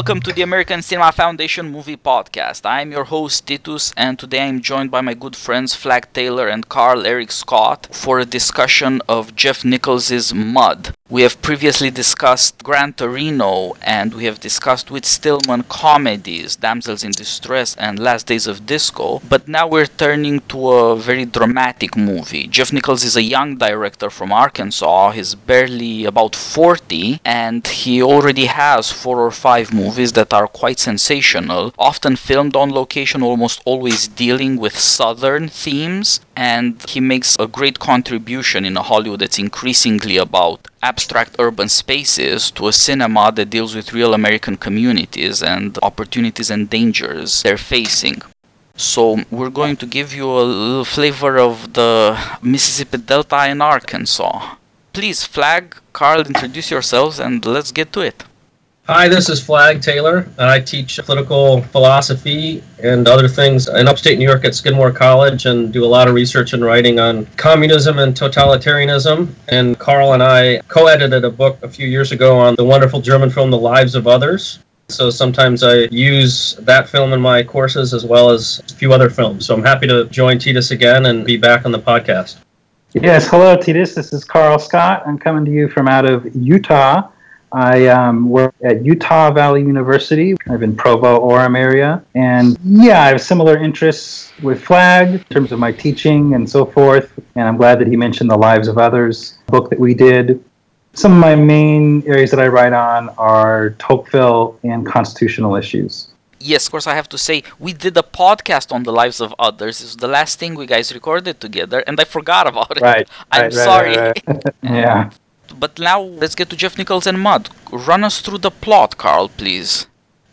Welcome to the American Cinema Foundation Movie Podcast. I am your host Titus, and today I am joined by my good friends Flagg Taylor and Carl Eric Scott for a discussion of Jeff Nichols' Mud. We have previously discussed Gran Torino, and we have discussed Whit Stillman comedies, Damsels in Distress and Last Days of Disco, but now we're turning to a very dramatic movie. Jeff Nichols is a young director from Arkansas, he's barely about 40, and he already has four or five movies that are quite sensational, often filmed on location, almost always dealing with southern themes, and he makes a great contribution in a Hollywood that's increasingly about abstract urban spaces to a cinema that deals with real American communities and opportunities and dangers they're facing. So, we're going to give you a little flavor of the Mississippi Delta in Arkansas. Please, Flagg, Carl, introduce yourselves and let's get to it. Hi, this is Flagg Taylor. I teach political philosophy and other things in upstate New York at Skidmore College and do a lot of research and writing on communism and totalitarianism. And Carl and I co edited a book a few years ago on the wonderful German film The Lives of Others. So sometimes I use that film in my courses as well as a few other films. So I'm happy to join Titus again and be back on the podcast. Yes, hello, Titus. This is Carl Scott. I'm coming to you from out of Utah. I um, work at Utah Valley University, kind of in Provo, Orem area. And yeah, I have similar interests with Flagg in terms of my teaching and so forth. And I'm glad that he mentioned The Lives of Others book that we did. Some of my main areas that I write on are Tocqueville and constitutional issues. Yes, of course, I have to say, we did a podcast on the lives of others. It's the last thing we guys recorded together, and I forgot about it. Right. I'm right, sorry. Right, right. yeah. But now let's get to Jeff Nichols and Mud. Run us through the plot, Carl, please.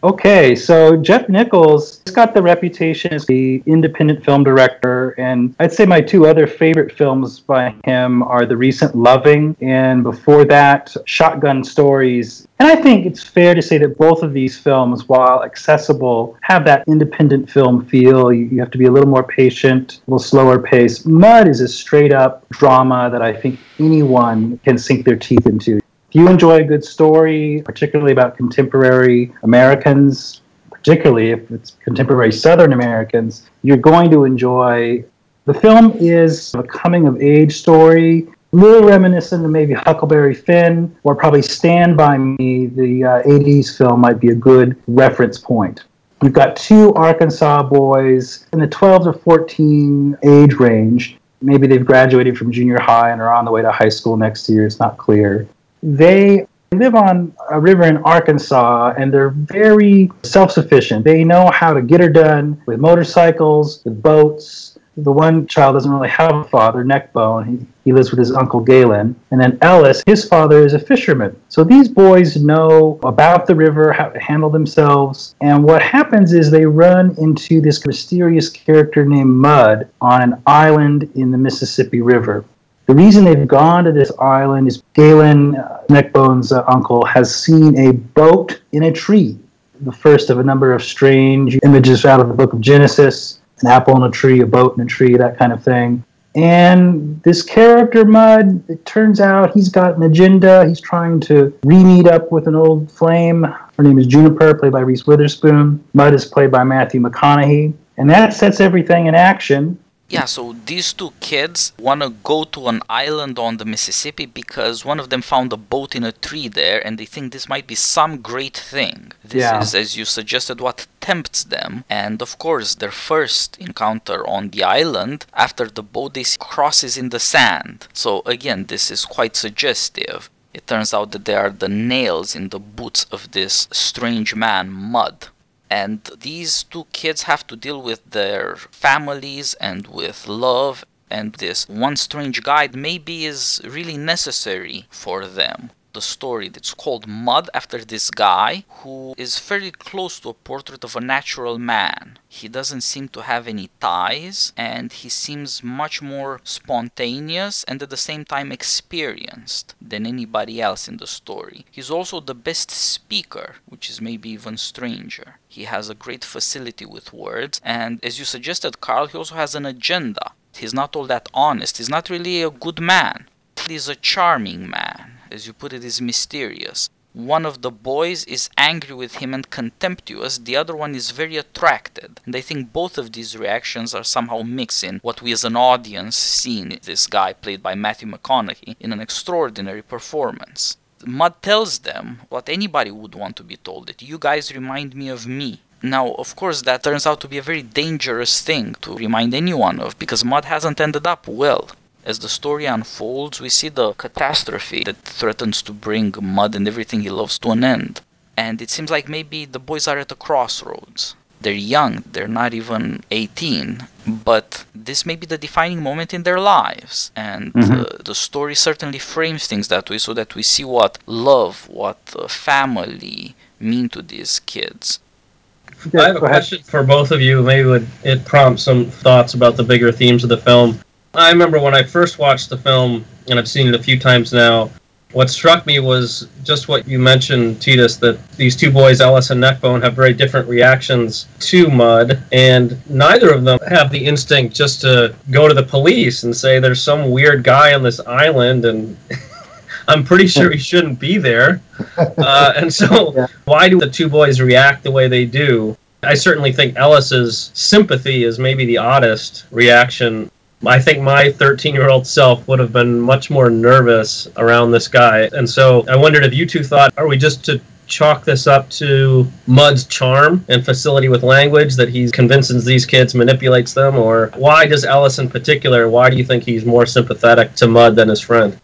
Okay, so Jeff Nichols has got the reputation as the independent film director, and I'd say my two other favorite films by him are the recent Loving, and before that, Shotgun Stories. And I think it's fair to say that both of these films, while accessible, have that independent film feel. You, you have to be a little more patient, a little slower pace. Mud is a straight up drama that I think anyone can sink their teeth into. You enjoy a good story, particularly about contemporary Americans, particularly if it's contemporary Southern Americans, you're going to enjoy. The film is a coming of age story, a little reminiscent of maybe Huckleberry Finn, or probably Stand By Me, the uh, 80s film, might be a good reference point. We've got two Arkansas boys in the 12 to 14 age range. Maybe they've graduated from junior high and are on the way to high school next year. It's not clear they live on a river in Arkansas and they're very self sufficient. They know how to get her done with motorcycles, with boats. The one child doesn't really have a father, Neckbone. He, he lives with his uncle Galen. And then Ellis, his father is a fisherman. So these boys know about the river, how to handle themselves. And what happens is they run into this mysterious character named Mud on an island in the Mississippi River. The reason they've gone to this island is Galen, uh, Neckbone's uh, uncle, has seen a boat in a tree. The first of a number of strange images out of the book of Genesis an apple in a tree, a boat in a tree, that kind of thing. And this character, Mud, it turns out he's got an agenda. He's trying to re meet up with an old flame. Her name is Juniper, played by Reese Witherspoon. Mud is played by Matthew McConaughey. And that sets everything in action. Yeah, so these two kids want to go to an island on the Mississippi because one of them found a boat in a tree there and they think this might be some great thing. This Yeah. is, as you suggested, what tempts them. And of course, their first encounter on the island, after the boat they see crosses in the sand. So again, this is quite suggestive. It turns out that they are the nails in the boots of this strange man, Mud. And these two kids have to deal with their families and with love. And this one strange guide maybe is really necessary for them. The story that's called Mud after this guy who is very close to a portrait of a natural man. He doesn't seem to have any ties and he seems much more spontaneous and at the same time experienced than anybody else in the story. He's also the best speaker, which is maybe even stranger. He has a great facility with words, and as you suggested, Carl, he also has an agenda. He's not all that honest. He's not really a good man. He's a charming man. As you put it, is mysterious. one of the boys is angry with him and contemptuous, the other one is very attracted. And I think both of these reactions are somehow mixing what we as an audience see in this guy, played by Matthew McConaughey, in an extraordinary performance. Mud tells them what anybody would want to be told that you guys remind me of me. Now, of course, that turns out to be a very dangerous thing to remind anyone of because Mud hasn't ended up well. As the story unfolds, we see the catastrophe that threatens to bring Mud and everything he loves to an end. And it seems like maybe the boys are at a crossroads. They're young, they're not even 18, but this may be the defining moment in their lives. And Mhm. uh, the story certainly frames things that way so that we see what love, what uh, family mean to these kids. Yeah, I have a question for both of you. Maybe would it prompt some thoughts about the bigger themes of the film. I remember when I first watched the film, and I've seen it a few times now. What struck me was just what you mentioned, Titus, that these two boys, Ellis and Neckbone, have very different reactions to Mud, and neither of them have the instinct just to go to the police and say there's some weird guy on this island and I'm pretty sure he shouldn't be there. Uh, and so, Yeah. why do the two boys react the way they do? I certainly think Ellis's sympathy is maybe the oddest reaction. I think my 13 year old self would have been much more nervous around this guy. And so I wondered if you two thought, are we just to chalk this up to Mud's charm and facility with language that he convinces these kids, manipulates them? Or why does Ellis in particular, why do you think he's more sympathetic to Mud than his friend?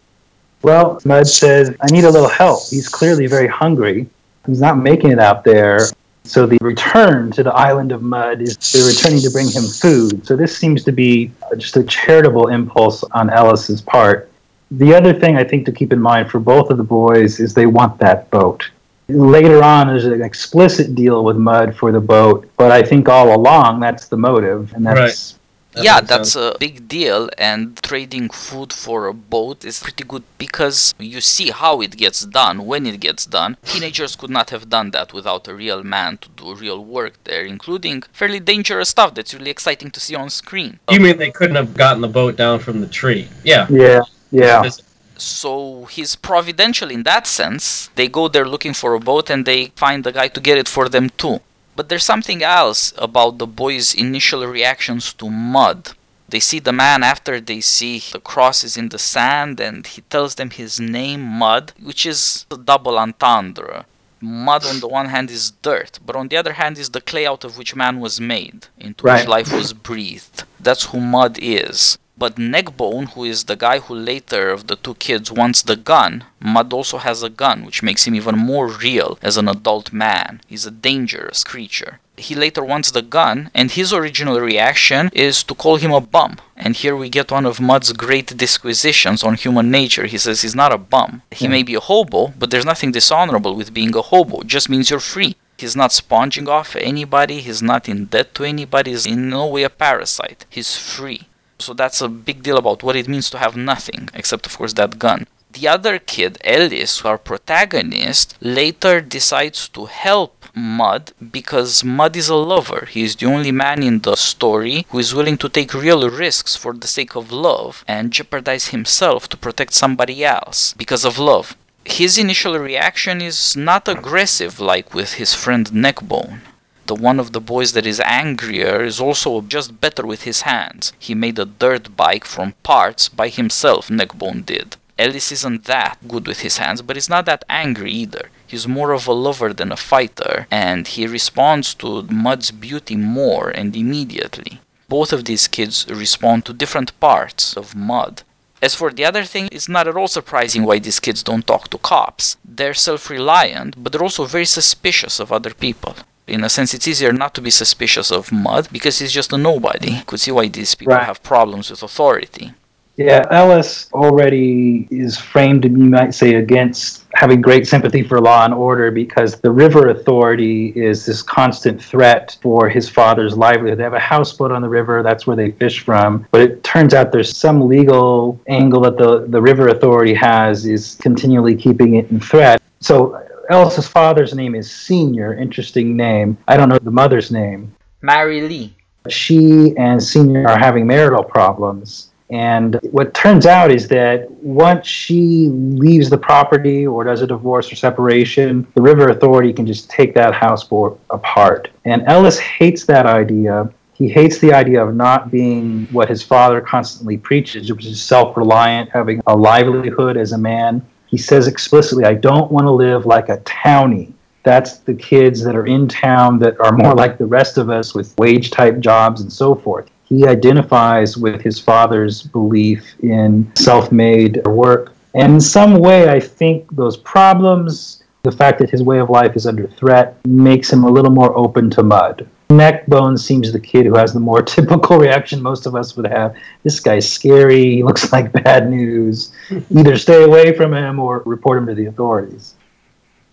Well, Mud says, I need a little help. He's clearly very hungry. He's not making it out there. So the return to the island of Mud is they're returning to bring him food. So this seems to be just a charitable impulse on Ellis's part. The other thing I think to keep in mind for both of the boys is they want that boat. Later on, there's an explicit deal with Mud for the boat, but I think all along that's the motive, and that's That yeah, that's sense. a big deal, and trading food for a boat is pretty good because you see how it gets done, when it gets done. Teenagers could not have done that without a real man to do real work there, including fairly dangerous stuff that's really exciting to see on screen. You mean they couldn't have gotten the boat down from the tree? Yeah. yeah, yeah. So he's providential in that sense. They go there looking for a boat and they find the guy to get it for them too. But there's something else about the boys' initial reactions to mud. They see the man after they see the crosses in the sand and he tells them his name, Mud, which is a double entendre. Mud on the one hand is dirt, but on the other hand is the clay out of which man was made, into Right. which life was breathed. That's who Mud is. But Neckbone, who is the guy who later of the two kids wants the gun, Mud also has a gun, which makes him even more real as an adult man. He's a dangerous creature. He later wants the gun, and his original reaction is to call him a bum. And here we get one of Mud's great disquisitions on human nature. He says he's not a bum. He hmm. may be a hobo, but there's nothing dishonorable with being a hobo. It just means you're free. He's not sponging off anybody, he's not in debt to anybody, he's in no way a parasite. He's free. So that's a big deal about what it means to have nothing, except of course that gun. The other kid, Ellis, our protagonist, later decides to help Mud because Mud is a lover. He is the only man in the story who is willing to take real risks for the sake of love and jeopardize himself to protect somebody else because of love. His initial reaction is not aggressive like with his friend Neckbone. The one of the boys that is angrier is also just better with his hands. He made a dirt bike from parts by himself, Neckbone did. Ellis isn't that good with his hands, but he's not that angry either. He's more of a lover than a fighter, and he responds to Mud's beauty more and immediately. Both of these kids respond to different parts of Mud. As for the other thing, it's not at all surprising why these kids don't talk to cops. They're self reliant, but they're also very suspicious of other people. In a sense, it's easier not to be suspicious of Mud because he's just a nobody. Could see why these people Right. have problems with authority. Yeah, Ellis already is framed, you might say, against having great sympathy for law and order because the river authority is this constant threat for his father's livelihood. They have a houseboat on the river, that's where they fish from. But it turns out there's some legal angle that the, the river authority has is continually keeping it in threat. So Ellis's father's name is Senior, interesting name. I don't know the mother's name Mary Lee. she and Senior are having marital problems. And what turns out is that once she leaves the property or does a divorce or separation, the River Authority can just take that houseboat apart. And Ellis hates that idea. He hates the idea of not being what his father constantly preaches, which is self reliant, having a livelihood as a man. He says explicitly, I don't want to live like a townie. That's the kids that are in town that are more like the rest of us with wage type jobs and so forth he identifies with his father's belief in self made work. And in some way, I think those problems, the fact that his way of life is under threat, makes him a little more open to mud. Neckbone seems the kid who has the more typical reaction most of us would have. This guy's scary. He looks like bad news. Either stay away from him or report him to the authorities.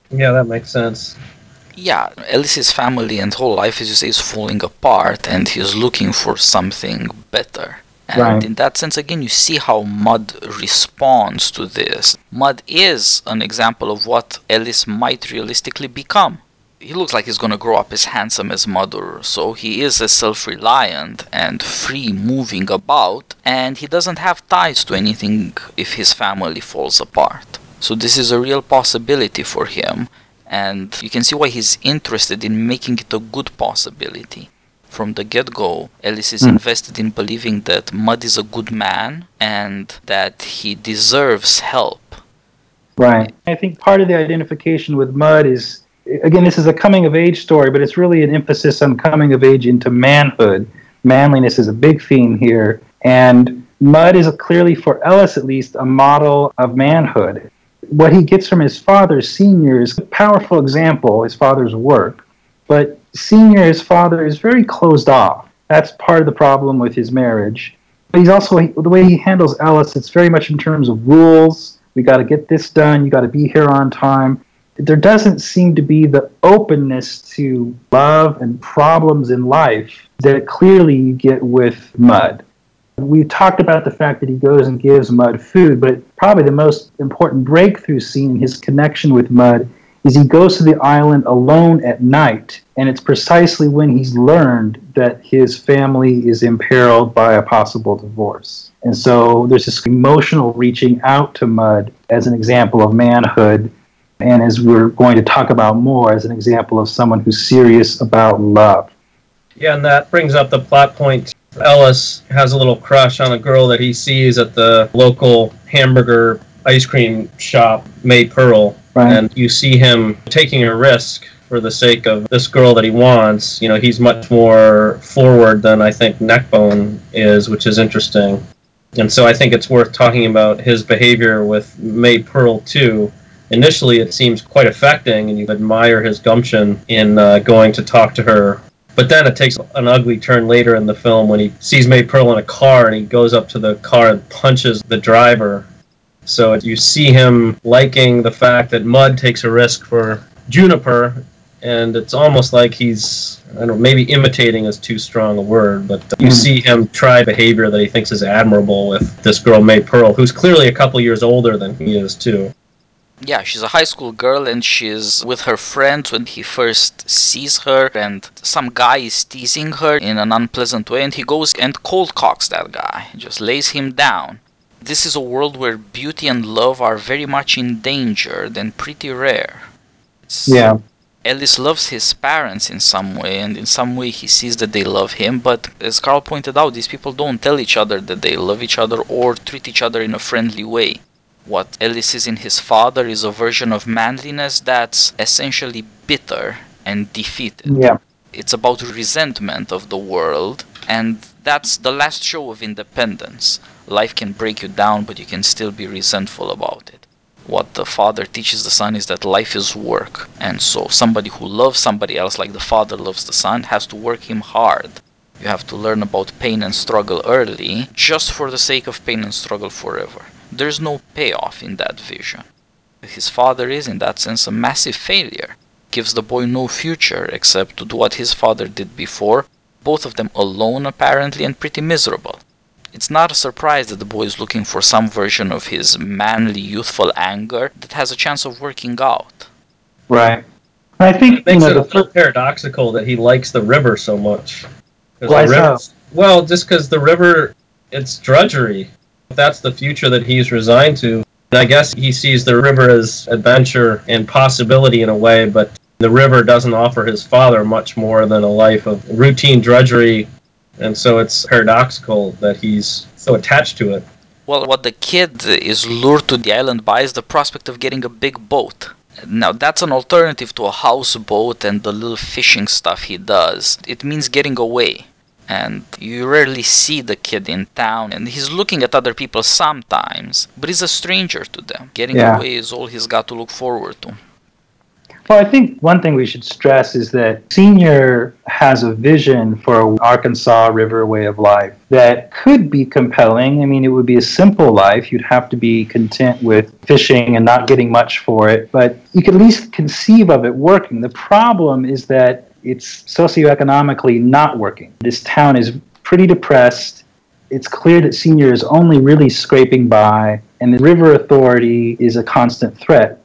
Yeah, that makes sense yeah, Ellis's family and whole life, is you say, is falling apart, and he's looking for something better. And right. in that sense, again, you see how Mud responds to this. Mud is an example of what Ellis might realistically become. He looks like he's going to grow up as handsome as Mother, so he is as self reliant and free moving about, and he doesn't have ties to anything if his family falls apart. So, this is a real possibility for him, and you can see why he's interested in making it a good possibility. From the get go, Ellis is mm. invested in believing that Mud is a good man and that he deserves help. Right. I think part of the identification with Mud is, again, this is a coming of age story, but it's really an emphasis on coming of age into manhood. Manliness is a big theme here. And Mud is clearly, for Ellis at least, a model of manhood what he gets from his father, Senior, is a powerful example, his father's work. But Senior, his father, is very closed off. That's part of the problem with his marriage. But he's also, the way he handles Ellis, it's very much in terms of rules. We got to get this done. You got to be here on time. There doesn't seem to be the openness to love and problems in life that clearly you get with Mud. We talked about the fact that he goes and gives Mud food, but probably the most important breakthrough scene in his connection with Mud is he goes to the island alone at night, and it's precisely when he's learned that his family is imperiled by a possible divorce. And so there's this emotional reaching out to Mud as an example of manhood, and as we're going to talk about more, as an example of someone who's serious about love. Yeah, and that brings up the plot point Ellis has a little crush on a girl that he sees at the local hamburger ice cream shop, May Pearl. Right. And you see him taking a risk for the sake of this girl that he wants. You know, he's much more forward than I think Neckbone is, which is interesting. And so I think it's worth talking about his behavior with May Pearl too. Initially, it seems quite affecting, and you admire his gumption in uh, going to talk to her but then it takes an ugly turn later in the film when he sees May Pearl in a car and he goes up to the car and punches the driver. So you see him liking the fact that Mud takes a risk for Juniper, and it's almost like he's, I don't know, maybe imitating is too strong a word, but you mm. see him try behavior that he thinks is admirable with this girl, May Pearl, who's clearly a couple years older than he is, too yeah, she's a high school girl and she's with her friend when he first sees her, and some guy is teasing her in an unpleasant way, and he goes and cold cocks that guy, just lays him down. This is a world where beauty and love are very much endangered and pretty rare. It's, yeah. Ellis loves his parents in some way, and in some way he sees that they love him. But as Carl pointed out, these people don't tell each other that they love each other or treat each other in a friendly way what Ellis sees in his father is a version of manliness that's essentially bitter and defeated. Yeah. It's about resentment of the world, and that's the last show of independence. Life can break you down, but you can still be resentful about it. What the father teaches the son is that life is work, and so somebody who loves somebody else like the father loves the son has to work him hard. You have to learn about pain and struggle early, just for the sake of pain and struggle forever there's no payoff in that vision. His father is, in that sense, a massive failure. Gives the boy no future except to do what his father did before, both of them alone apparently and pretty miserable. It's not a surprise that the boy is looking for some version of his manly, youthful anger that has a chance of working out. Right. I think it makes you know, it a little paradoxical that he likes the river so much. Why river, so? Well, just because the river It's drudgery. That's the future that he's resigned to. And I guess he sees the river as adventure and possibility in a way, but the river doesn't offer his father much more than a life of routine drudgery. And so it's paradoxical that he's so attached to it. Well, what the kid is lured to the island by is the prospect of getting a big boat. Now, that's an alternative to a houseboat and the little fishing stuff he does. It means getting away. And you rarely see the kid in town, and he's looking at other people sometimes, but he's a stranger to them. Getting Yeah. away is all he's got to look forward to. Well, I think one thing we should stress is that Senior has a vision for an Arkansas River way of life that could be compelling. I mean, it would be a simple life. You'd have to be content with fishing and not getting much for it, but you could at least conceive of it working. The problem is that it's socioeconomically not working. This town is pretty depressed. It's clear that Senior is only really scraping by, and the River Authority is a constant threat.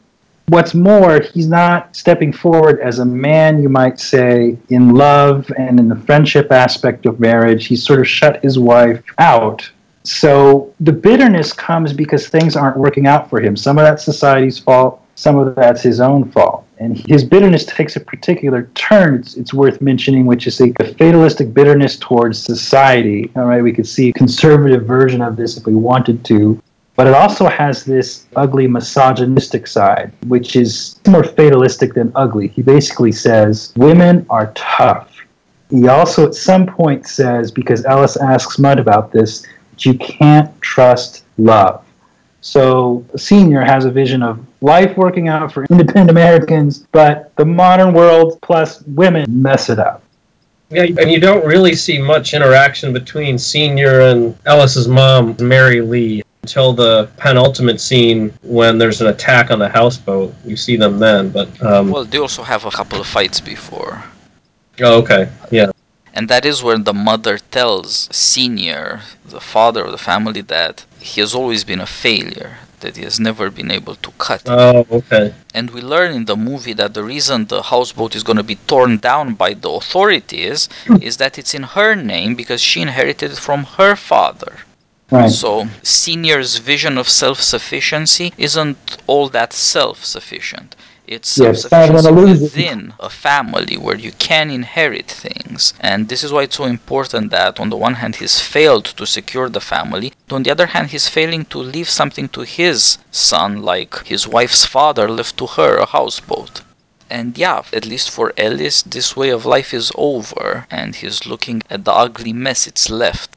What's more, he's not stepping forward as a man, you might say, in love and in the friendship aspect of marriage. He's sort of shut his wife out. So the bitterness comes because things aren't working out for him. Some of that's society's fault, some of that's his own fault. And his bitterness takes a particular turn, it's, it's worth mentioning, which is a, a fatalistic bitterness towards society. All right, we could see a conservative version of this if we wanted to. But it also has this ugly misogynistic side, which is more fatalistic than ugly. He basically says women are tough. He also, at some point, says, because Ellis asks Mud about this, that you can't trust love. So, Senior has a vision of life working out for independent Americans, but the modern world plus women mess it up. Yeah, and you don't really see much interaction between Senior and Ellis's mom, Mary Lee, until the penultimate scene when there's an attack on the houseboat. You see them then, but um, Well, they also have a couple of fights before. oh, okay, yeah, And that is where the mother tells Senior, the father of the family, that he has always been a failure, that he has never been able to cut. oh, okay, And we learn in the movie that the reason the houseboat is going to be torn down by the authorities hmm. is that it's in her name because she inherited it from her father. Right. So, Senior's vision of self sufficiency isn't all that self sufficient. It's Yes, self I'm gonna sufficiency within a family where you can inherit things. And this is why it's so important that, on the one hand, he's failed to secure the family, but on the other hand, he's failing to leave something to his son, like his wife's father left to her a houseboat. And yeah, at least for Ellis, this way of life is over, and he's looking at the ugly mess it's left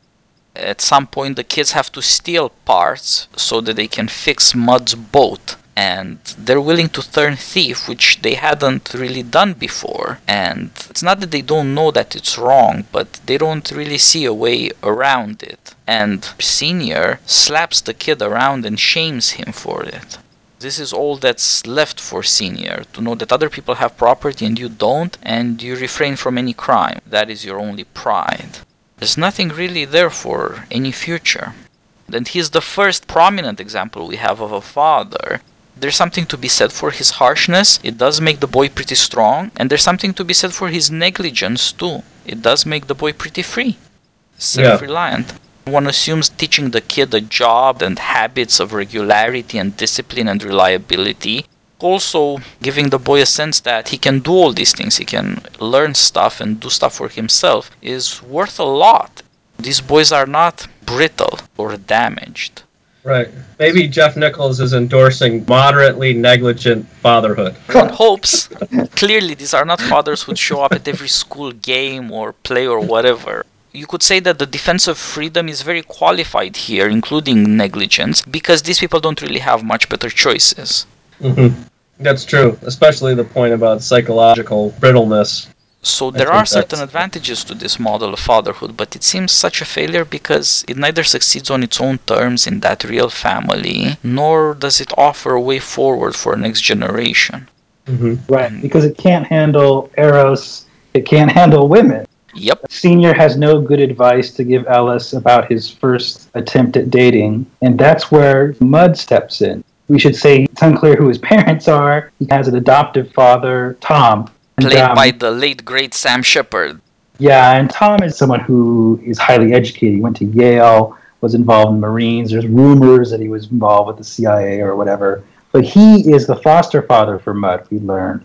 at some point the kids have to steal parts so that they can fix Mud's boat. And they're willing to turn thief, which they hadn't really done before. And it's not that they don't know that it's wrong, but they don't really see a way around it. And Senior slaps the kid around and shames him for it. This is all that's left for Senior to know that other people have property and you don't, and you refrain from any crime. That is your only pride. There's nothing really there for any future. And he's the first prominent example we have of a father. There's something to be said for his harshness, it does make the boy pretty strong, and there's something to be said for his negligence too. It does make the boy pretty free, self reliant. One assumes teaching the kid a job and habits of regularity and discipline and reliability also giving the boy a sense that he can do all these things, he can learn stuff and do stuff for himself, is worth a lot. These boys are not brittle or damaged. Right. Maybe Jeff Nichols is endorsing moderately negligent fatherhood. One hopes. Clearly, these are not fathers who show up at every school game or play or whatever. You could say that the defense of freedom is very qualified here, including negligence, because these people don't really have much better choices. hmm That's true, especially the point about psychological brittleness. So there are certain advantages to this model of fatherhood, but it seems such a failure because it neither succeeds on its own terms in that real family, nor does it offer a way forward for the next generation. Mm-hmm. Right. Because it can't handle Eros, it can't handle women. Yep, Senior has no good advice to give Ellis about his first attempt at dating, and that's where Mud steps in. We should say it's unclear who his parents are. He has an adoptive father, Tom. And, played um, by the late great Sam Shepard. Yeah, and Tom is someone who is highly educated. He went to Yale, was involved in Marines. There's rumors that he was involved with the CIA or whatever. But he is the foster father for Mud, we learned.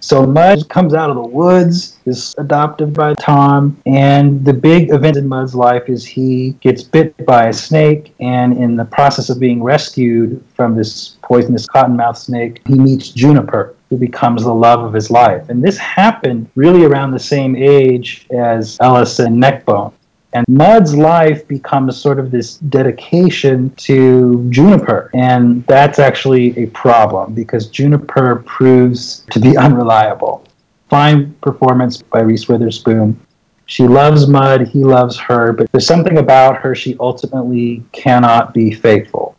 So Mud comes out of the woods, is adopted by Tom, and the big event in Mud's life is he gets bit by a snake, and in the process of being rescued from this poisonous cottonmouth snake, he meets Juniper, who becomes the love of his life. And this happened really around the same age as Ellis and Neckbone. And Mud's life becomes sort of this dedication to Juniper. And that's actually a problem because Juniper proves to be unreliable. Fine performance by Reese Witherspoon. She loves Mud, he loves her, but there's something about her she ultimately cannot be faithful.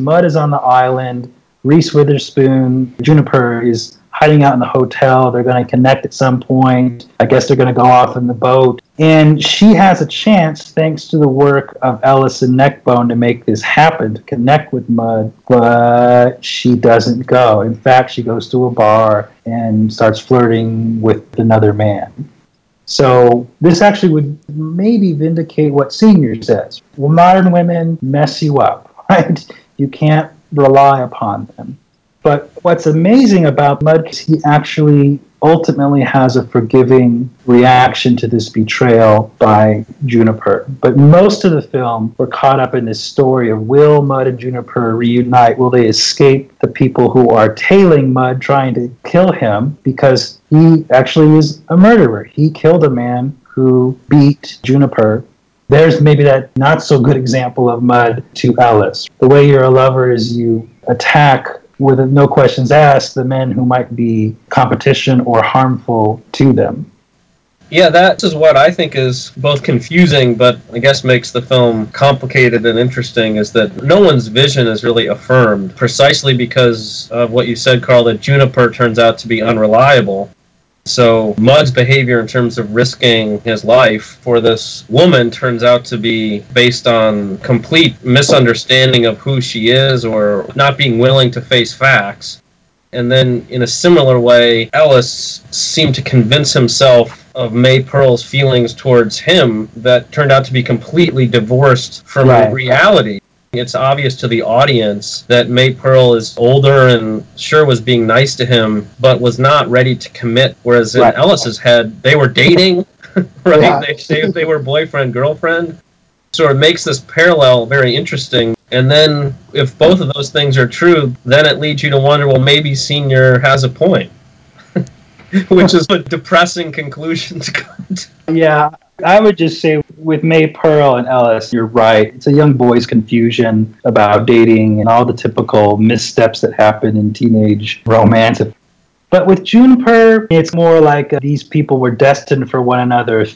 Mud is on the island. Reese Witherspoon, Juniper is hiding out in the hotel. They're going to connect at some point. I guess they're going to go off in the boat. And she has a chance, thanks to the work of Ellis and Neckbone, to make this happen, to connect with Mud, but she doesn't go. In fact, she goes to a bar and starts flirting with another man. So this actually would maybe vindicate what Senior says. Well, modern women mess you up, right? You can't rely upon them. But what's amazing about Mud is he actually ultimately has a forgiving reaction to this betrayal by Juniper. But most of the film, we're caught up in this story of will Mud and Juniper reunite? Will they escape the people who are tailing Mud, trying to kill him? Because he actually is a murderer. He killed a man who beat Juniper there's maybe that not so good example of mud to Ellis. The way you're a lover is you attack with no questions asked the men who might be competition or harmful to them. Yeah, that is what I think is both confusing, but I guess makes the film complicated and interesting is that no one's vision is really affirmed, precisely because of what you said, Carl, that Juniper turns out to be unreliable. So Mud's behavior in terms of risking his life for this woman turns out to be based on complete misunderstanding of who she is or not being willing to face facts. And then in a similar way, Ellis seemed to convince himself of May Pearl's feelings towards him that turned out to be completely divorced from right. reality. It's obvious to the audience that May Pearl is older and sure was being nice to him, but was not ready to commit. Whereas in right. Ellis's head, they were dating, right? Yeah. They, they, they were boyfriend, girlfriend. So it makes this parallel very interesting. And then if both of those things are true, then it leads you to wonder well, maybe Senior has a point. Which is a depressing conclusion to come to. Yeah, I would just say with May Pearl and Ellis, you're right. It's a young boy's confusion about dating and all the typical missteps that happen in teenage romance. But with Juniper, it's more like these people were destined for one another.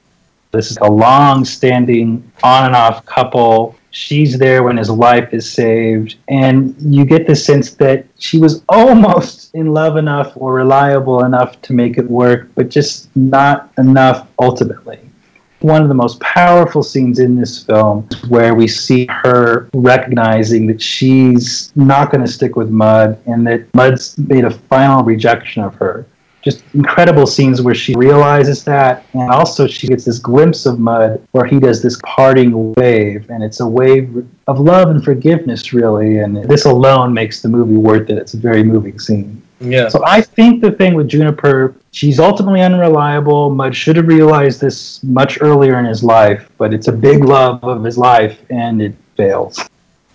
This is a long standing on and off couple. She's there when his life is saved. And you get the sense that she was almost in love enough or reliable enough to make it work, but just not enough ultimately one of the most powerful scenes in this film where we see her recognizing that she's not going to stick with Mud and that Mud's made a final rejection of her. Just incredible scenes where she realizes that, and also she gets this glimpse of Mud where he does this parting wave, and it's a wave of love and forgiveness, really. And this alone makes the movie worth it. It's a very moving scene. Yeah. So I think the thing with Juniper, she's ultimately unreliable. Mud should have realized this much earlier in his life, but it's a big love of his life and it fails.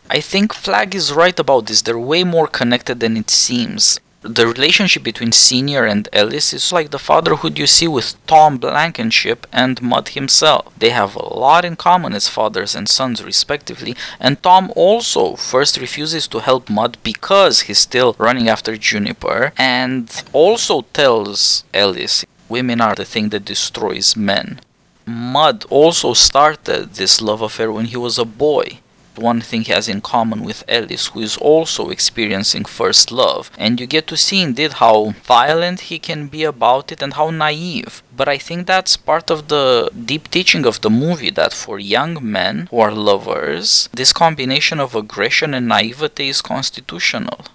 I think Flagg is right about this. They're way more connected than it seems the relationship between Senior and Ellis is like the fatherhood you see with Tom Blankenship and Mud himself. They have a lot in common as fathers and sons, respectively, and Tom also first refuses to help Mud because he's still running after Juniper, and also tells Ellis women are the thing that destroys men. Mud also started this love affair when he was a boy one thing he has in common with Ellis, who is also experiencing first love, and you get to see indeed how violent he can be about it and how naive. But I think that's part of the deep teaching of the movie that for young men who are lovers, this combination of aggression and naivety is constitutional.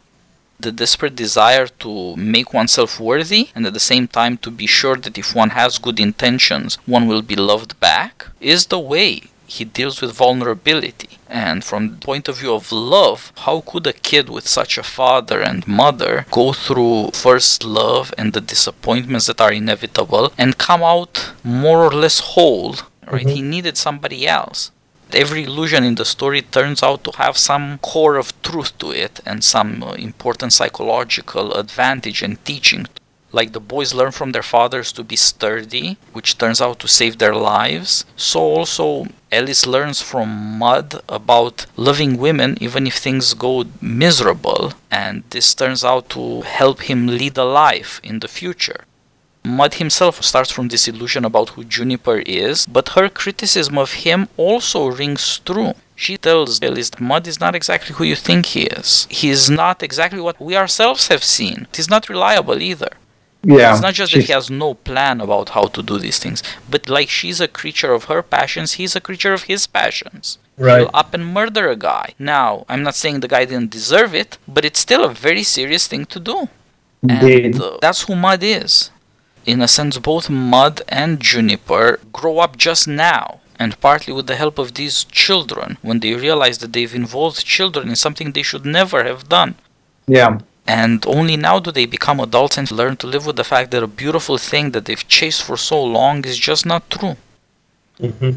The desperate desire to make oneself worthy and at the same time to be sure that if one has good intentions, one will be loved back is the way he deals with vulnerability. And from the point of view of love, how could a kid with such a father and mother go through first love and the disappointments that are inevitable and come out more or less whole? Right? Mhm. He needed somebody else. Every illusion in the story turns out to have some core of truth to it and some uh, important psychological advantage and teaching like the boys learn from their fathers to be sturdy, which turns out to save their lives. So also Ellis learns from Mud about loving women even if things go miserable, and this turns out to help him lead a life in the future. Mud himself starts from this illusion about who Juniper is, but her criticism of him also rings true. She tells Ellis that Mud is not exactly who you think he is. He is not exactly what we ourselves have seen. He's not reliable either. Yeah. It's not just that he has no plan about how to do these things, but like she's a creature of her passions, he's a creature of his passions. Right. He'll up and murder a guy. Now, I'm not saying the guy didn't deserve it, but it's still a very serious thing to do. Indeed. And uh, that's who Mud is. In a sense, both Mud and Juniper grow up just now, and partly with the help of these children, when they realize that they've involved children in something they should never have done. yeah. And only now do they become adults and learn to live with the fact that a beautiful thing that they've chased for so long is just not true. hmm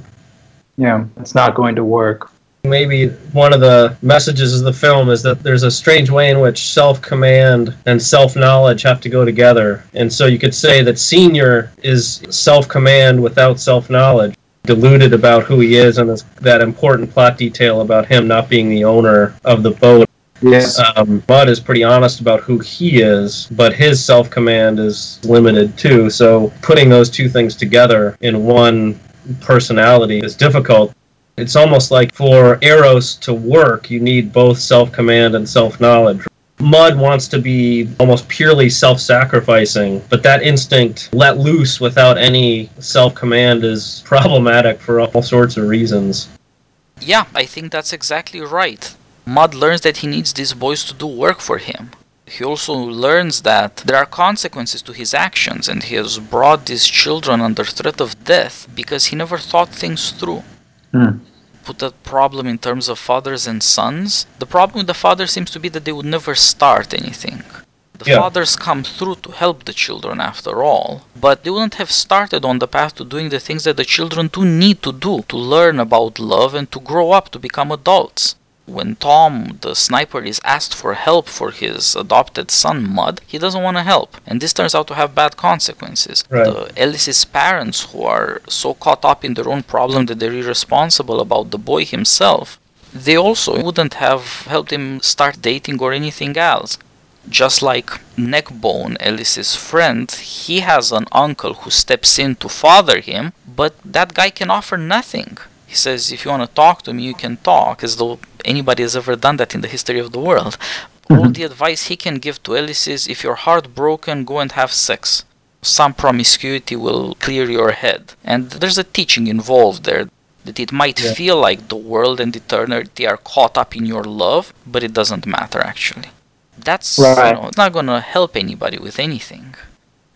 Yeah. It's not going to work. Maybe one of the messages of the film is that there's a strange way in which self command and self knowledge have to go together. And so you could say that Senior is self command without self knowledge, deluded about who he is, and this, that important plot detail about him not being the owner of the boat. Yeah. Um, Mud is pretty honest about who he is, but his self command is limited too. So putting those two things together in one personality is difficult. It's almost like for Eros to work, you need both self command and self knowledge. Mud wants to be almost purely self sacrificing, but that instinct let loose without any self command is problematic for all sorts of reasons. Yeah, I think that's exactly right. Mud learns that he needs these boys to do work for him. He also learns that there are consequences to his actions, and he has brought these children under threat of death because he never thought things through. Hmm. Put that problem in terms of fathers and sons. The problem with the fathers seems to be that they would never start anything. The Yeah. fathers come through to help the children after all, but they wouldn't have started on the path to doing the things that the children do need to do to learn about love and to grow up to become adults. When Tom, the sniper, is asked for help for his adopted son Mud, he doesn't want to help, and this turns out to have bad consequences. Right. The Ellis's parents, who are so caught up in their own problem that they're irresponsible about the boy himself, they also wouldn't have helped him start dating or anything else. Just like Neckbone, Ellis's friend, he has an uncle who steps in to father him, but that guy can offer nothing. He says, if you want to talk to me, you can talk, as though anybody has ever done that in the history of the world. Mm-hmm. All the advice he can give to Ellis is, if you're heartbroken, go and have sex. Some promiscuity will clear your head. And there's a teaching involved there that it might Yeah. feel like the world and eternity are caught up in your love, but it doesn't matter actually. That's Right. you know, it's not gonna help anybody with anything.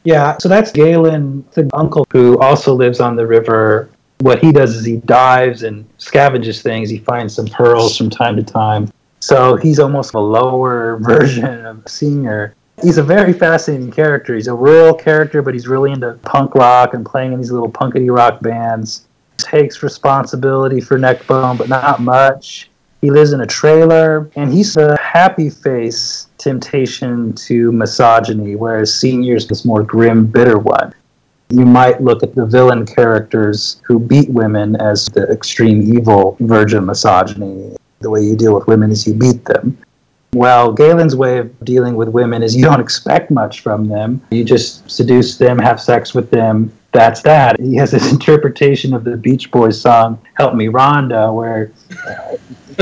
Yeah, so that's Galen, the uncle who also lives on the river. What he does is he dives and scavenges things. He finds some pearls from time to time. So he's almost a lower version of Senior. He's a very fascinating character. He's a rural character, but he's really into punk rock and playing in these little punkety rock bands. Takes responsibility for Neckbone, but not much. He lives in a trailer, and he's a happy face temptation to misogyny, whereas Senior's this more grim, bitter one. You might look at the villain characters who beat women as the extreme evil of misogyny. The way you deal with women is you beat them. Well, Galen's way of dealing with women is you don't expect much from them. You just seduce them, have sex with them. That's that. He has this interpretation of the Beach Boys song "Help Me, Rhonda," where uh,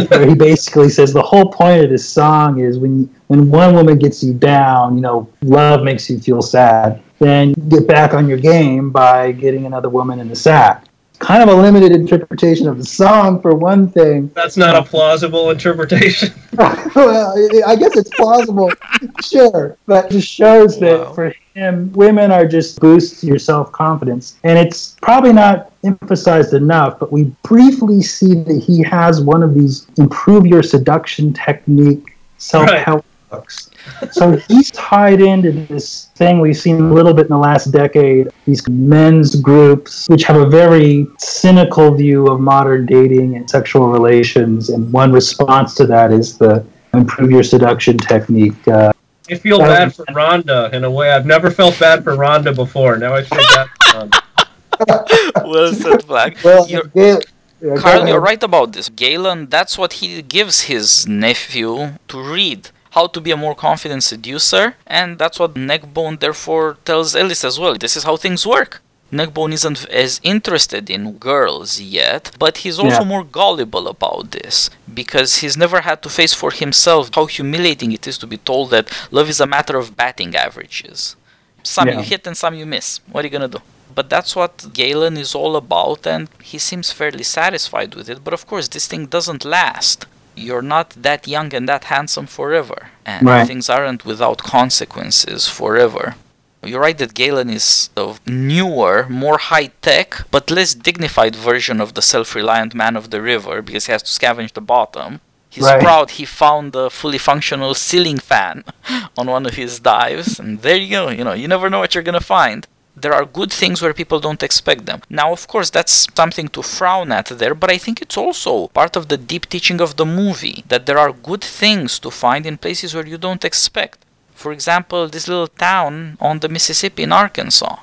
where he basically says the whole point of this song is when when one woman gets you down, you know, love makes you feel sad. Then get back on your game by getting another woman in the sack. Kind of a limited interpretation of the song for one thing. That's not a plausible interpretation. well, I guess it's plausible, sure, but it just shows that Wow. for him, women are just boosts your self confidence, and it's probably not emphasized enough. But we briefly see that he has one of these improve your seduction technique self help books. So he's tied into this thing we've seen a little bit in the last decade. These men's groups, which have a very cynical view of modern dating and sexual relations, and one response to that is the improve your seduction technique. Uh, I feel bad for Rhonda in a way I've never felt bad for Rhonda before. Now I feel bad for Rhonda. well said, Flagg. well, You're- Gail- yeah, Carl, you're right about this. Galen, that's what he gives his nephew to read. How to be a more confident seducer, and that's what Neckbone therefore tells Ellis as well. This is how things work. Neckbone isn't as interested in girls yet, but he's also Yeah. more gullible about this because he's never had to face for himself how humiliating it is to be told that love is a matter of batting averages. Some Yeah. you hit and some you miss. What are you gonna do? But that's what Galen is all about, and he seems fairly satisfied with it. But of course, this thing doesn't last. You're not that young and that handsome forever, and Right. things aren't without consequences forever. You're right that Galen is a newer, more high tech, but less dignified version of the self reliant man of the river because he has to scavenge the bottom. He's Right. proud he found a fully functional ceiling fan on one of his dives, and there you go. You know, you never know what you're gonna find. There are good things where people don't expect them. Now, of course, that's something to frown at there, but I think it's also part of the deep teaching of the movie that there are good things to find in places where you don't expect. For example, this little town on the Mississippi in Arkansas.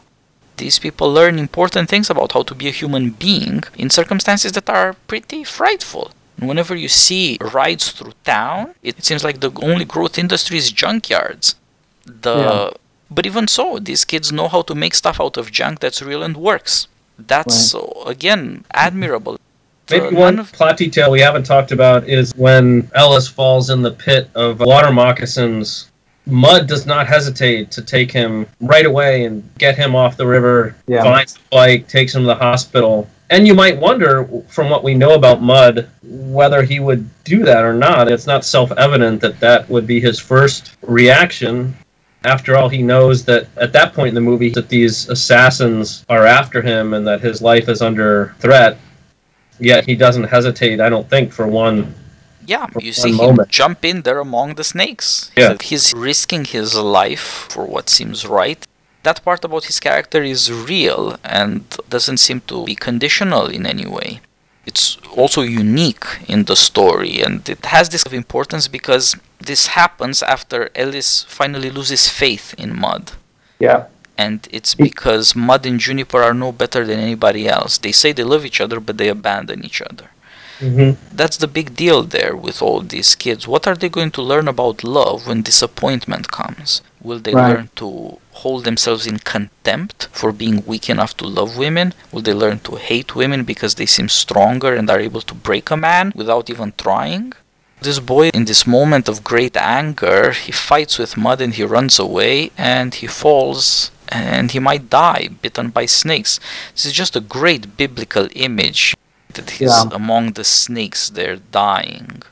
These people learn important things about how to be a human being in circumstances that are pretty frightful. Whenever you see rides through town, it seems like the only growth industry is junkyards. The Yeah. But even so, these kids know how to make stuff out of junk that's real and works. That's uh, again admirable. Maybe one of- plot detail we haven't talked about is when Ellis falls in the pit of water moccasins. Mud does not hesitate to take him right away and get him off the river, Yeah. finds the bike, takes him to the hospital. And you might wonder, from what we know about Mud, whether he would do that or not. It's not self evident that that would be his first reaction. After all, he knows that at that point in the movie that these assassins are after him and that his life is under threat. Yet he doesn't hesitate, I don't think, for one. Yeah, you see him moment. jump in there among the snakes. Yeah. He's risking his life for what seems right. That part about his character is real and doesn't seem to be conditional in any way. It's also unique in the story and it has this of importance because this happens after Ellis finally loses faith in Mud. yeah. And it's because Mud and Juniper are no better than anybody else. They say they love each other, but they abandon each other Mm-hmm. that's the big deal there with all these kids. What are they going to learn about love when disappointment comes? Will they Right. learn to hold themselves in contempt for being weak enough to love women? Will they learn to hate women because they seem stronger and are able to break a man without even trying? This boy, in this moment of great anger, he fights with Mud and he runs away and he falls and he might die bitten by snakes. This is just a great biblical image that he's Yeah. among the snakes there dying.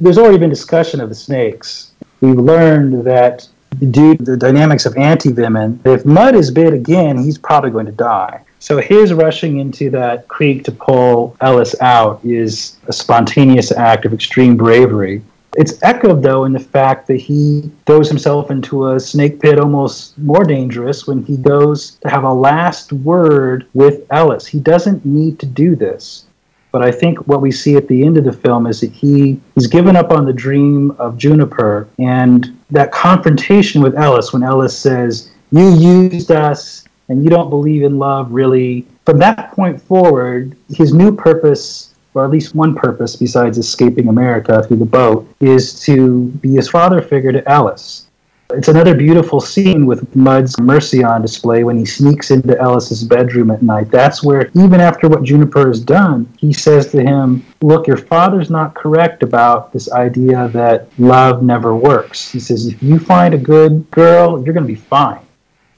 there's already been discussion of the snakes. We've learned that due to the dynamics of anti-venom, if Mud is bit again, he's probably going to die. So his rushing into that creek to pull Ellis out is a spontaneous act of extreme bravery. It's echoed, though, in the fact that he throws himself into a snake pit almost more dangerous when he goes to have a last word with Ellis. He doesn't need to do this. But I think what we see at the end of the film is that he he's given up on the dream of Juniper and that confrontation with Ellis when Ellis says, "You used us and you don't believe in love really." From that point forward, his new purpose or at least one purpose besides escaping America through the boat is to be his father figure to Ellis. It's another beautiful scene with Mud's mercy on display when he sneaks into Ellis's bedroom at night. That's where, even after what Juniper has done, he says to him, Look, your father's not correct about this idea that love never works. He says, If you find a good girl, you're going to be fine.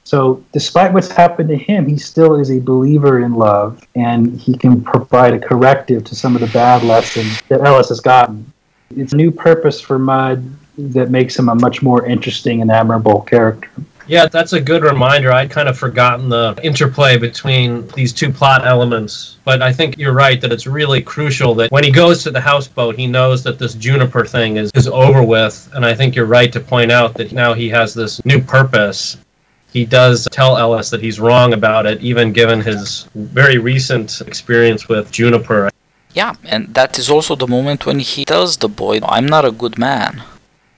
So, despite what's happened to him, he still is a believer in love, and he can provide a corrective to some of the bad lessons that Ellis has gotten. It's a new purpose for Mud that makes him a much more interesting and admirable character. Yeah, that's a good reminder. I'd kind of forgotten the interplay between these two plot elements. But I think you're right that it's really crucial that when he goes to the houseboat, he knows that this Juniper thing is, is over with. And I think you're right to point out that now he has this new purpose. He does tell Ellis that he's wrong about it, even given his very recent experience with Juniper. Yeah, and that is also the moment when he tells the boy, I'm not a good man.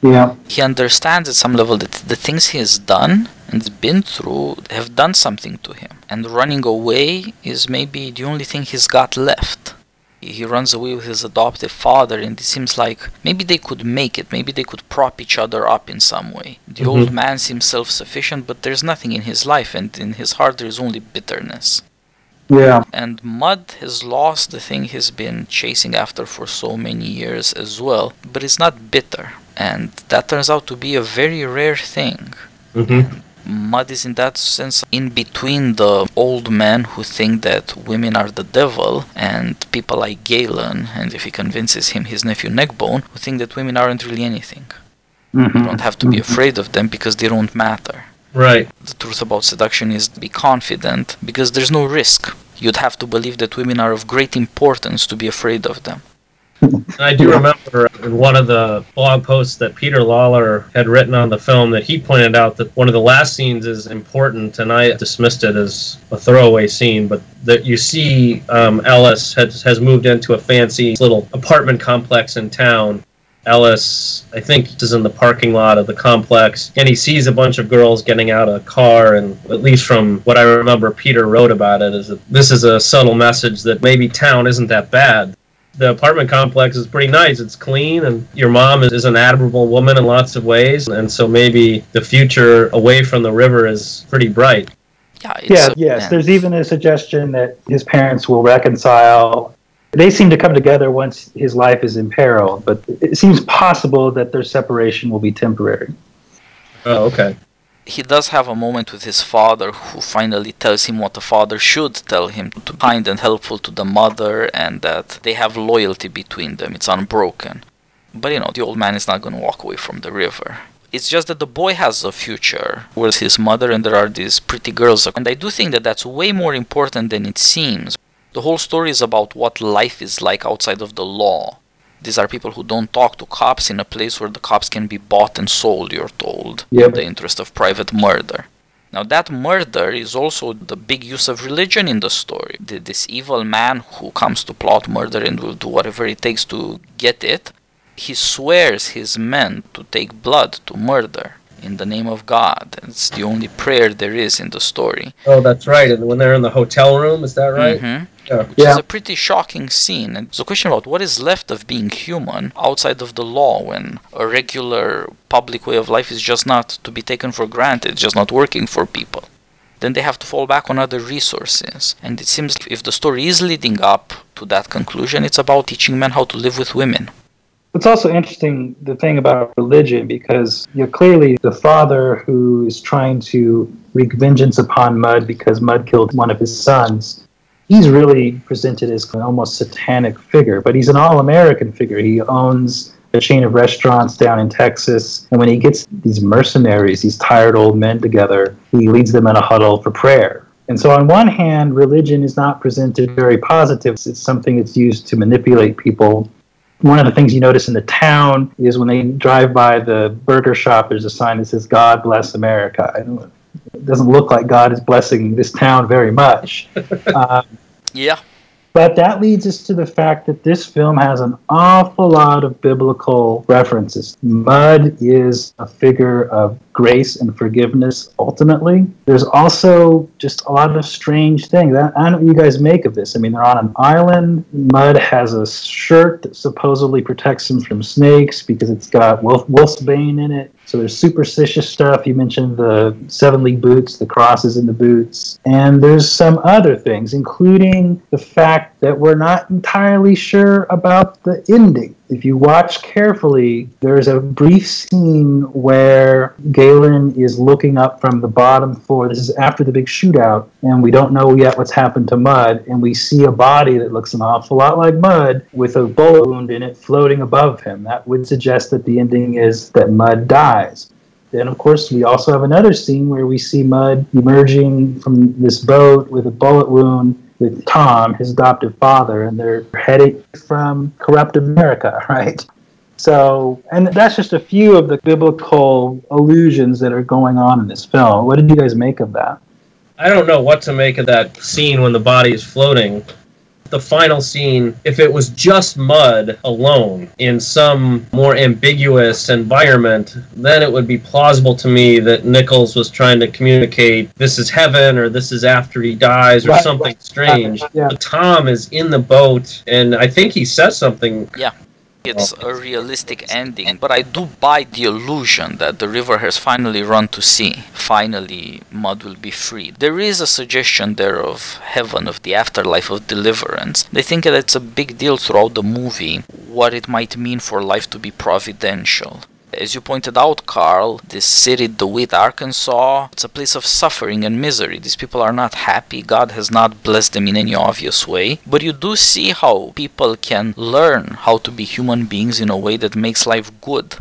Yeah. He understands at some level that the things he has done and been through have done something to him. And running away is maybe the only thing he's got left. He runs away with his adoptive father, and it seems like maybe they could make it, maybe they could prop each other up in some way. The Mhm. old man seems self sufficient, but there's nothing in his life, and in his heart there is only bitterness. Yeah. And Mud has lost the thing he's been chasing after for so many years as well, but it's not bitter. And that turns out to be a very rare thing. Mm-hmm. Mud is in that sense in between the old men who think that women are the devil and people like Galen, and if he convinces him his nephew Neckbone, who think that women aren't really anything. You Mhm. don't have to be afraid of them because they don't matter. Right. The truth about seduction is to be confident because there's no risk. You'd have to believe that women are of great importance to be afraid of them. I do remember in one of the blog posts that Peter Lawler had written on the film that he pointed out that one of the last scenes is important, and I dismissed it as a throwaway scene. But that you see um, Ellis has, has moved into a fancy little apartment complex in town. Ellis, I think, is in the parking lot of the complex, and he sees a bunch of girls getting out of a car. And at least from what I remember, Peter wrote about it, is that this is a subtle message that maybe town isn't that bad the apartment complex is pretty nice. It's clean, and your mom is, is an admirable woman in lots of ways, and so maybe the future away from the river is pretty bright. Yeah, Yeah, a- yes. yeah. There's even a suggestion that his parents will reconcile. They seem to come together once his life is in peril, but it seems possible that their separation will be temporary. Oh, okay. He does have a moment with his father who finally tells him what the father should tell him to be kind and helpful to the mother and that they have loyalty between them. It's unbroken. But you know the old man is not going to walk away from the river. It's just that the boy has a future with his mother and there are these pretty girls and i do think that that's way more important than it seems. The whole story is about what life is like outside of the law these are people who don't talk to cops in a place where the cops can be bought and sold, you're told, Yep. in the interest of private murder. Now, that murder is also the big use of religion in the story. The, this evil man who comes to plot murder and will do whatever it takes to get it, he swears his men to take blood to murder in the name of God. It's the only prayer there is in the story. Oh, that's right. And when they're in the hotel room, is that right? Mhm Yeah. which is a pretty shocking scene. And it's a question about what is left of being human outside of the law when a regular public way of life is just not to be taken for granted, just not working for people. Then they have to fall back on other resources. And it seems if the story is leading up to that conclusion, it's about teaching men how to live with women. It's also interesting the thing about religion because you know, clearly the father who is trying to wreak vengeance upon Mud because Mud killed one of his sons, he's really presented as an almost satanic figure, but he's an all American figure. He owns a chain of restaurants down in Texas, and when he gets these mercenaries, these tired old men together, he leads them in a huddle for prayer. And so, on one hand, religion is not presented very positive. It's something that's used to manipulate people one of the things you notice in the town is when they drive by the burger shop, there's a sign that says "God bless America." I don't, it doesn't look like God is blessing this town very much. um, Yeah. but that leads us to the fact that this film has an awful lot of biblical references. Mud is a figure of grace and forgiveness ultimately. There's also just a lot of strange things. I, don't know what you guys make of this. I mean, they're on an island. Mud has a shirt that supposedly protects him from snakes because it's got wolf, wolf's bane in it. So there's superstitious stuff. You mentioned the seven league boots, the crosses in the boots. And there's some other things, including the fact that we're not entirely sure about the ending. If you watch carefully, there's a brief scene where Galen is looking up from the bottom floor. This is after the big shootout, and we don't know yet what's happened to Mud. And we see a body that looks an awful lot like Mud with a bullet wound in it floating above him. That would suggest that the ending is that Mud dies. Then, of course, we also have another scene where we see Mud emerging from this boat with a bullet wound with Tom, his adoptive father, and they're heading from corrupt America, right? So, and that's just a few of the biblical allusions that are going on in this film. What did you guys make of that? I don't know what to make of that scene when the body is floating the final scene, if it was just Mud alone in some more ambiguous environment, then it would be plausible to me that Nichols was trying to communicate this is heaven or this is after he dies or Right, something right. strange. Yeah. But Tom is in the boat, and I think he says something. It's a realistic ending, but I do buy the illusion that the river has finally run to sea. Finally, Mud will be freed. There is a suggestion there of heaven, of the afterlife, of deliverance. They think that it's a big deal throughout the movie what it might mean for life to be providential. As you pointed out, Carl, this city, DeWitt, Arkansas, it's a place of suffering and misery. These people are not happy. God has not blessed them in any obvious way. But you do see how people can learn how to be human beings in a way that makes life good.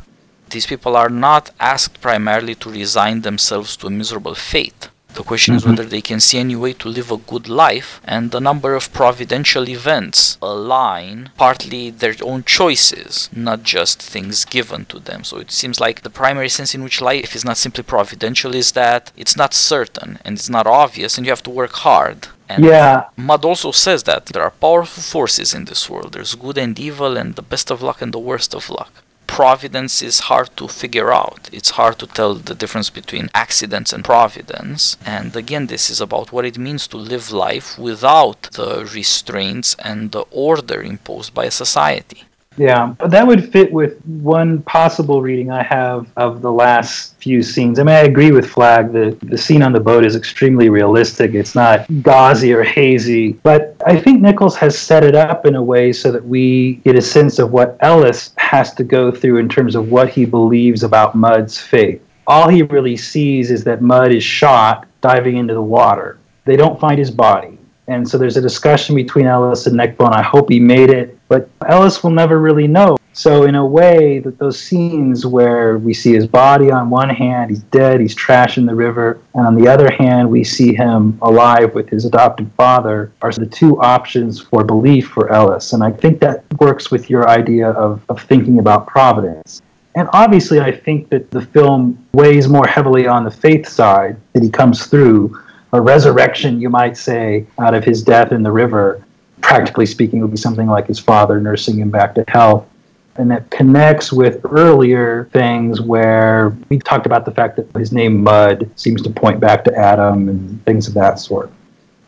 These people are not asked primarily to resign themselves to a miserable fate. The question is Mhm. whether they can see any way to live a good life, and the number of providential events align partly their own choices, not just things given to them. So it seems like the primary sense in which life is not simply providential is that it's not certain and it's not obvious, and you have to work hard. And Yeah, Mud also says that there are powerful forces in this world. There's good and evil, and the best of luck and the worst of luck. Providence is hard to figure out. It's hard to tell the difference between accidents and providence. And again, this is about what it means to live life without the restraints and the order imposed by a society. Yeah. But that would fit with one possible reading I have of the last few scenes. I mean, I agree with Flagg. The, the scene on the boat is extremely realistic. It's not gauzy or hazy. But I think Nichols has set it up in a way so that we get a sense of what Ellis has to go through in terms of what he believes about Mud's fate. All he really sees is that Mud is shot diving into the water. They don't find his body. And so there's a discussion between Ellis and Neckbone. I hope he made it, but Ellis will never really know. So in a way, that those scenes where we see his body on one hand, he's dead, he's trash in the river, and on the other hand, we see him alive with his adopted father, are the two options for belief for Ellis. And I think that works with your idea of, of thinking about providence. And obviously, I think that the film weighs more heavily on the faith side that he comes through. A resurrection, you might say, out of his death in the river, practically speaking, would be something like his father nursing him back to health. And that connects with earlier things where we talked about the fact that his name Mud seems to point back to Adam and things of that sort.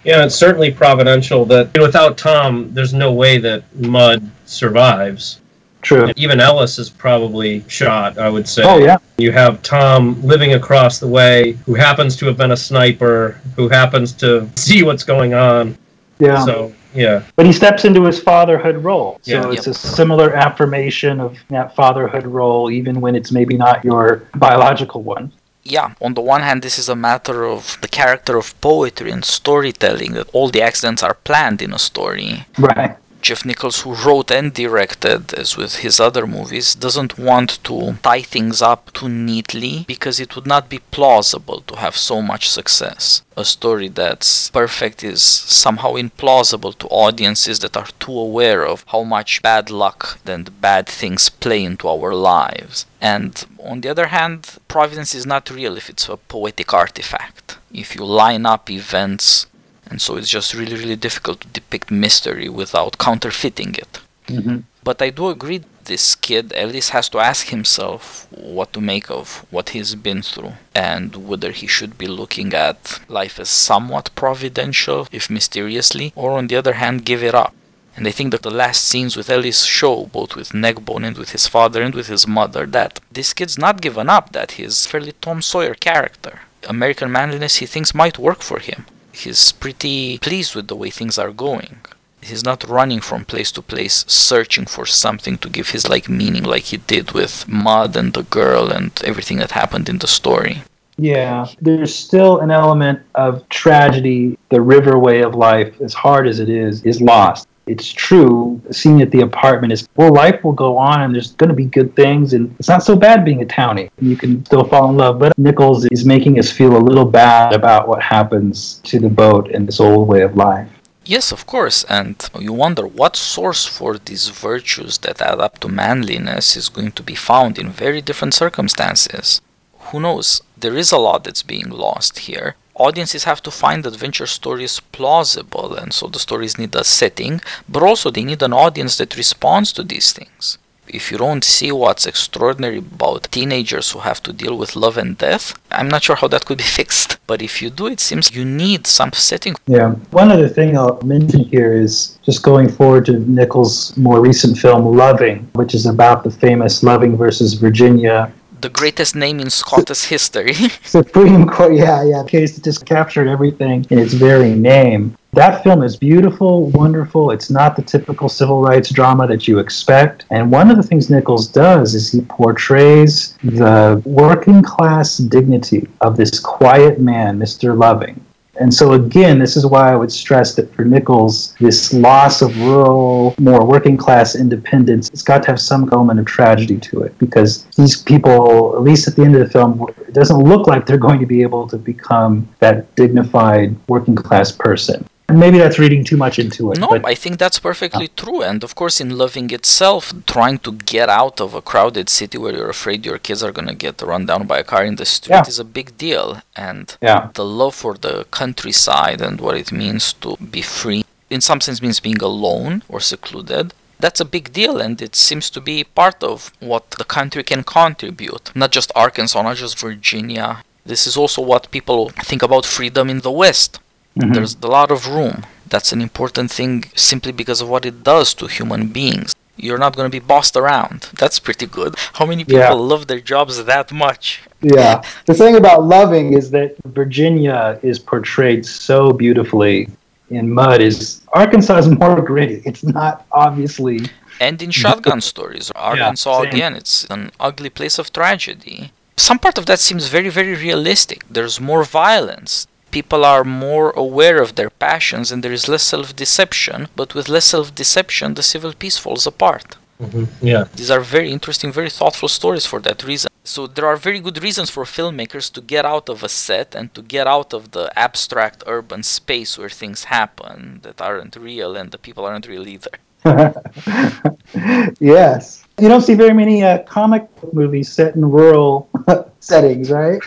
Yeah, it's certainly providential that without Tom, there's no way that Mud survives. True. Even Ellis is probably shot, I would say. Oh, yeah. You have Tom living across the way, who happens to have been a sniper, who happens to see what's going on. Yeah. So, yeah. But he steps into his fatherhood role. So Yeah. it's a similar affirmation of that fatherhood role, even when it's maybe not your biological one. yeah, on the one hand, this is a matter of the character of poetry and storytelling, that all the accidents are planned in a story. Right. Jeff Nichols, who wrote and directed, as with his other movies, doesn't want to tie things up too neatly because it would not be plausible to have so much success. A story that's perfect is somehow implausible to audiences that are too aware of how much bad luck and bad things play into our lives. And on the other hand, Providence is not real if it's a poetic artifact. If you line up events and so it's just really really difficult to depict mystery without counterfeiting it. Hmm but i do agree this kid at least has to ask himself what to make of what he's been through and whether he should be looking at life as somewhat providential if mysteriously or on the other hand give it up. And I think that the last scenes with Ellis show, both with Neckbone and with his father and with his mother, that this kid's not given up, that he's fairly Tom Sawyer character. American manliness he thinks might work for him he's pretty pleased with the way things are going. He's not running from place to place searching for something to give his like meaning like he did with Mud and the girl and everything that happened in the story. Yeah, there's still an element of tragedy. The river way of life, as hard as it is, is lost. It's true. Seeing at the apartment is well, life will go on, and there's going to be good things, and it's not so bad being a townie. You can still fall in love. But Nichols is making us feel a little bad about what happens to the boat and this old way of life. Yes, of course, and you wonder what source for these virtues that add up to manliness is going to be found in very different circumstances. Who knows? There is a lot that's being lost here. Audiences have to find adventure stories plausible, and so the stories need a setting, but also they need an audience that responds to these things if you don't see what's extraordinary about teenagers who have to deal with love and death, I'm not sure how that could be fixed. But if you do, it seems you need some setting. Yeah. One other thing I'll mention here is just going forward to Nichols' more recent film, Loving, which is about the famous Loving versus Virginia the greatest name in Scottish history. Supreme Court, yeah, yeah. Case that just captured everything in its very name. That film is beautiful, wonderful. It's not the typical civil rights drama that you expect. And one of the things Nichols does is he portrays the working class dignity of this quiet man, Mr. Loving. And so, again, this is why I would stress that for Nichols, this loss of rural, more working class independence, it's got to have some element of tragedy to it because these people, at least at the end of the film, it doesn't look like they're going to be able to become that dignified working class person. And maybe that's reading too much into it. No, but... I think that's perfectly oh. true. And of course, in Loving itself, trying to get out of a crowded city where you're afraid your kids are going to get run down by a car in the street yeah. is a big deal. And yeah. the love for the countryside and what it means to be free, in some sense, means being alone or secluded. That's a big deal, and it seems to be part of what the country can contribute. Not just Arkansas, not just Virginia. This is also what people think about freedom in the West Mm-hmm. There's a lot of room. That's an important thing simply because of what it does to human beings. You're not going to be bossed around. That's pretty good. How many people yeah. love their jobs that much? Yeah. The thing about loving is that Virginia is portrayed so beautifully in Mud is Arkansas is more gritty. It's not obviously and in shotgun stories arkansas yeah, again it's an ugly place of tragedy some part of that seems very very realistic there's more violence people are more aware of their passions and there is less self deception. But with less self deception, the civil peace falls apart. Mm-hmm. Yeah. These are very interesting, very thoughtful stories for that reason. So there are very good reasons for filmmakers to get out of a set and to get out of the abstract urban space where things happen that aren't real and the people aren't real either. yes. You don't see very many uh, comic movies set in rural settings, right?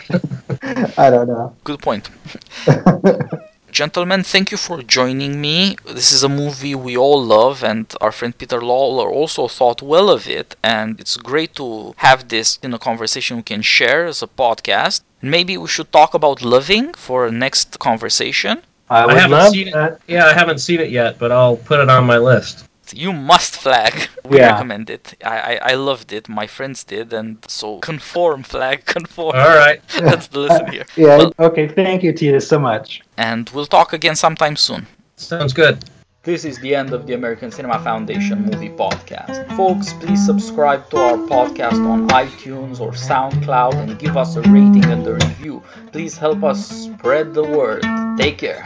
I don't know. Good point. Gentlemen, thank you for joining me. This is a movie we all love, and our friend Peter Lawler also thought well of it. And it's great to have this in a conversation we can share as a podcast. Maybe we should talk about loving for a next conversation. I, I haven't seen that. it. Yeah, I haven't seen it yet, but I'll put it on my list you must Flagg. We yeah. recommend it. I, I, I loved it. My friends did, and so conform Flagg conform. All right, that's the lesson here. yeah. Well, okay. Thank you, Tia, so much. And we'll talk again sometime soon. Sounds good. This is the end of the American Cinema Foundation movie podcast. Folks, please subscribe to our podcast on iTunes or SoundCloud and give us a rating and a review. Please help us spread the word. Take care.